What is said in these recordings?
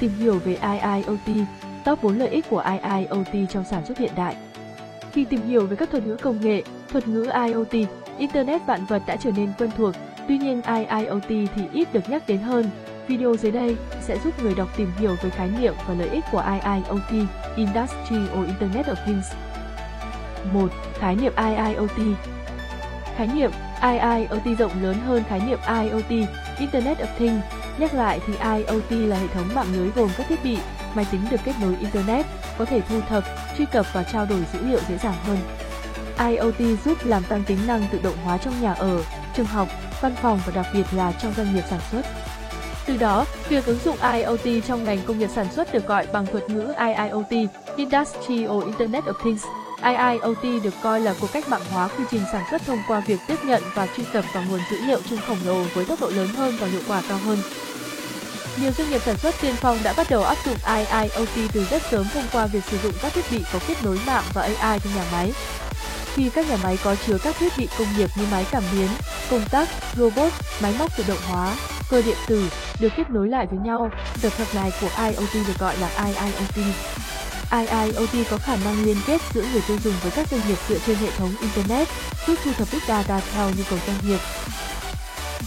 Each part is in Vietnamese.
Tìm hiểu về IIoT, top 4 lợi ích của IIoT trong sản xuất hiện đại. Khi tìm hiểu về các thuật ngữ công nghệ, thuật ngữ IoT, Internet vạn vật đã trở nên quen thuộc, tuy nhiên IIoT thì ít được nhắc đến hơn. Video dưới đây sẽ giúp người đọc tìm hiểu về khái niệm và lợi ích của IIoT, Industry or Internet of Things. 1. Khái niệm IIoT Khái niệm IIoT rộng lớn hơn khái niệm IoT, Internet of Things. Nhắc lại thì IoT là hệ thống mạng lưới gồm các thiết bị, máy tính được kết nối Internet, có thể thu thập, truy cập và trao đổi dữ liệu dễ dàng hơn. IoT giúp làm tăng tính năng tự động hóa trong nhà ở, trường học, văn phòng và đặc biệt là trong doanh nghiệp sản xuất. Từ đó, việc ứng dụng IoT trong ngành công nghiệp sản xuất được gọi bằng thuật ngữ IIoT, (Industrial Internet of Things. IIoT được coi là cuộc cách mạng hóa quy trình sản xuất thông qua việc tiếp nhận và truy cập vào nguồn dữ liệu chung khổng lồ với tốc độ lớn hơn và hiệu quả cao hơn. Nhiều doanh nghiệp sản xuất tiên phong đã bắt đầu áp dụng IIoT từ rất sớm thông qua việc sử dụng các thiết bị có kết nối mạng và AI trong nhà máy. Khi các nhà máy có chứa các thiết bị công nghiệp như máy cảm biến, công tắc, robot, máy móc tự động hóa, cơ điện tử được kết nối lại với nhau, tập hợp này của IoT được gọi là IIoT. IIoT có khả năng liên kết giữa người tiêu dùng với các doanh nghiệp dựa trên hệ thống Internet, giúp thu thập big data theo nhu cầu doanh nghiệp.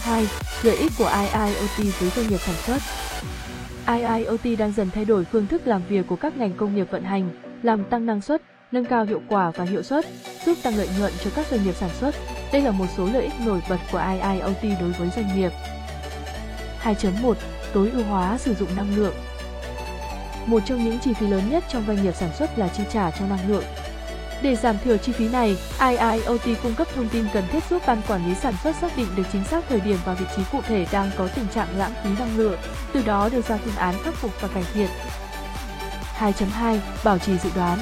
2. Lợi ích của IIoT với doanh nghiệp sản xuất IIoT đang dần thay đổi phương thức làm việc của các ngành công nghiệp vận hành, làm tăng năng suất, nâng cao hiệu quả và hiệu suất, giúp tăng lợi nhuận cho các doanh nghiệp sản xuất. Đây là một số lợi ích nổi bật của IIoT đối với doanh nghiệp. 2.1 Tối ưu hóa sử dụng năng lượng một trong những chi phí lớn nhất trong doanh nghiệp sản xuất là chi trả cho năng lượng. Để giảm thiểu chi phí này, IIoT cung cấp thông tin cần thiết giúp ban quản lý sản xuất xác định được chính xác thời điểm và vị trí cụ thể đang có tình trạng lãng phí năng lượng, từ đó đưa ra phương án khắc phục và cải thiện. 2.2 Bảo trì dự đoán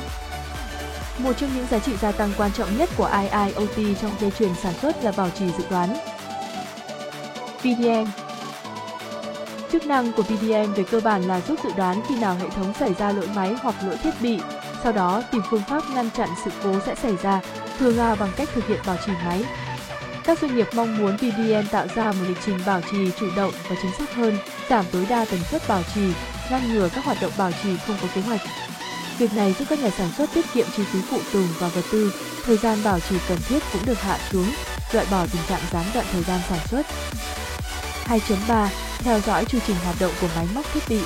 Một trong những giá trị gia tăng quan trọng nhất của IIoT trong dây chuyền sản xuất là bảo trì dự đoán. VDM Chức năng của PDM về cơ bản là giúp dự đoán khi nào hệ thống xảy ra lỗi máy hoặc lỗi thiết bị, sau đó tìm phương pháp ngăn chặn sự cố sẽ xảy ra, thường là bằng cách thực hiện bảo trì máy. Các doanh nghiệp mong muốn PDM tạo ra một lịch trình bảo trì chủ động và chính xác hơn, giảm tối đa tần suất bảo trì, ngăn ngừa các hoạt động bảo trì không có kế hoạch. Việc này giúp các nhà sản xuất tiết kiệm chi phí phụ tùng và vật tư, thời gian bảo trì cần thiết cũng được hạ xuống, loại bỏ tình trạng gián đoạn thời gian sản xuất. 2.3 theo dõi chu trình hoạt động của máy móc thiết bị.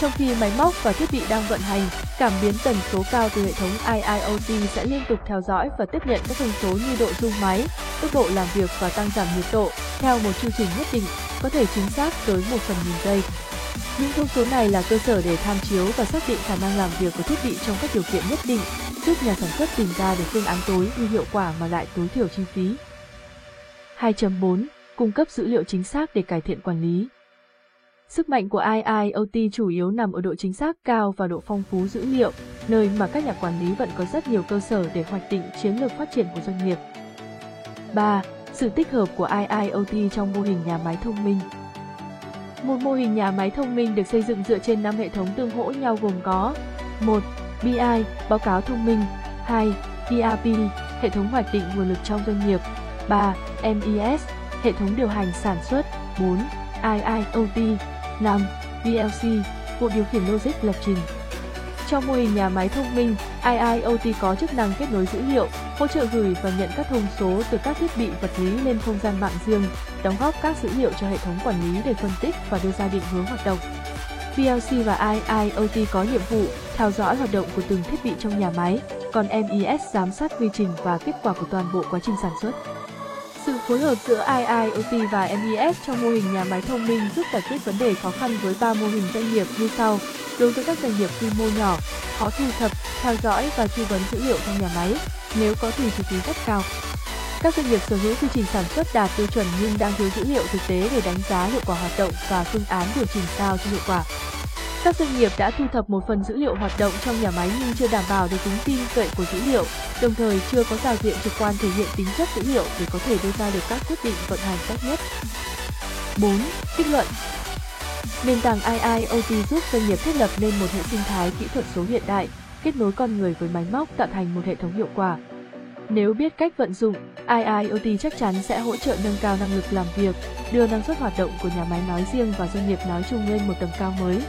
Trong khi máy móc và thiết bị đang vận hành, cảm biến tần số cao từ hệ thống IIoT sẽ liên tục theo dõi và tiếp nhận các thông số như độ rung máy, tốc độ làm việc và tăng giảm nhiệt độ theo một chu trình nhất định, có thể chính xác tới một phần nghìn giây. Những thông số này là cơ sở để tham chiếu và xác định khả năng làm việc của thiết bị trong các điều kiện nhất định, giúp nhà sản xuất tìm ra được phương án tối ưu hiệu quả mà lại tối thiểu chi phí. 2.4 cung cấp dữ liệu chính xác để cải thiện quản lý. Sức mạnh của IIoT chủ yếu nằm ở độ chính xác cao và độ phong phú dữ liệu, nơi mà các nhà quản lý vẫn có rất nhiều cơ sở để hoạch định chiến lược phát triển của doanh nghiệp. 3. Sự tích hợp của IIoT trong mô hình nhà máy thông minh. Một mô hình nhà máy thông minh được xây dựng dựa trên 5 hệ thống tương hỗ nhau gồm có 1. BI, báo cáo thông minh 2. ERP, hệ thống hoạch định nguồn lực trong doanh nghiệp 3. MES, hệ thống điều hành sản xuất, 4. IIoT, 5. VLC, bộ điều khiển logic lập trình. Trong mô hình nhà máy thông minh, IIoT có chức năng kết nối dữ liệu, hỗ trợ gửi và nhận các thông số từ các thiết bị vật lý lên không gian mạng riêng, đóng góp các dữ liệu cho hệ thống quản lý để phân tích và đưa ra định hướng hoạt động. VLC và IIoT có nhiệm vụ theo dõi hoạt động của từng thiết bị trong nhà máy, còn MES giám sát quy trình và kết quả của toàn bộ quá trình sản xuất. Phối hợp giữa IIoT và MES trong mô hình nhà máy thông minh giúp giải quyết vấn đề khó khăn với ba mô hình doanh nghiệp như sau. Đối với các doanh nghiệp quy mô nhỏ, khó thu thập, theo dõi và tư vấn dữ liệu trong nhà máy, nếu có thì chi phí rất cao. Các doanh nghiệp sở hữu quy trình sản xuất đạt tiêu chuẩn nhưng đang thiếu dữ liệu thực tế để đánh giá hiệu quả hoạt động và phương án điều chỉnh sao cho hiệu quả. Các doanh nghiệp đã thu thập một phần dữ liệu hoạt động trong nhà máy nhưng chưa đảm bảo được tính tin cậy của dữ liệu, đồng thời chưa có giao diện trực quan thể hiện tính chất dữ liệu để có thể đưa ra được các quyết định vận hành tốt nhất. 4. Kết luận Nền tảng IIoT giúp doanh nghiệp thiết lập nên một hệ sinh thái kỹ thuật số hiện đại, kết nối con người với máy móc tạo thành một hệ thống hiệu quả. Nếu biết cách vận dụng, IIoT chắc chắn sẽ hỗ trợ nâng cao năng lực làm việc, đưa năng suất hoạt động của nhà máy nói riêng và doanh nghiệp nói chung lên một tầm cao mới.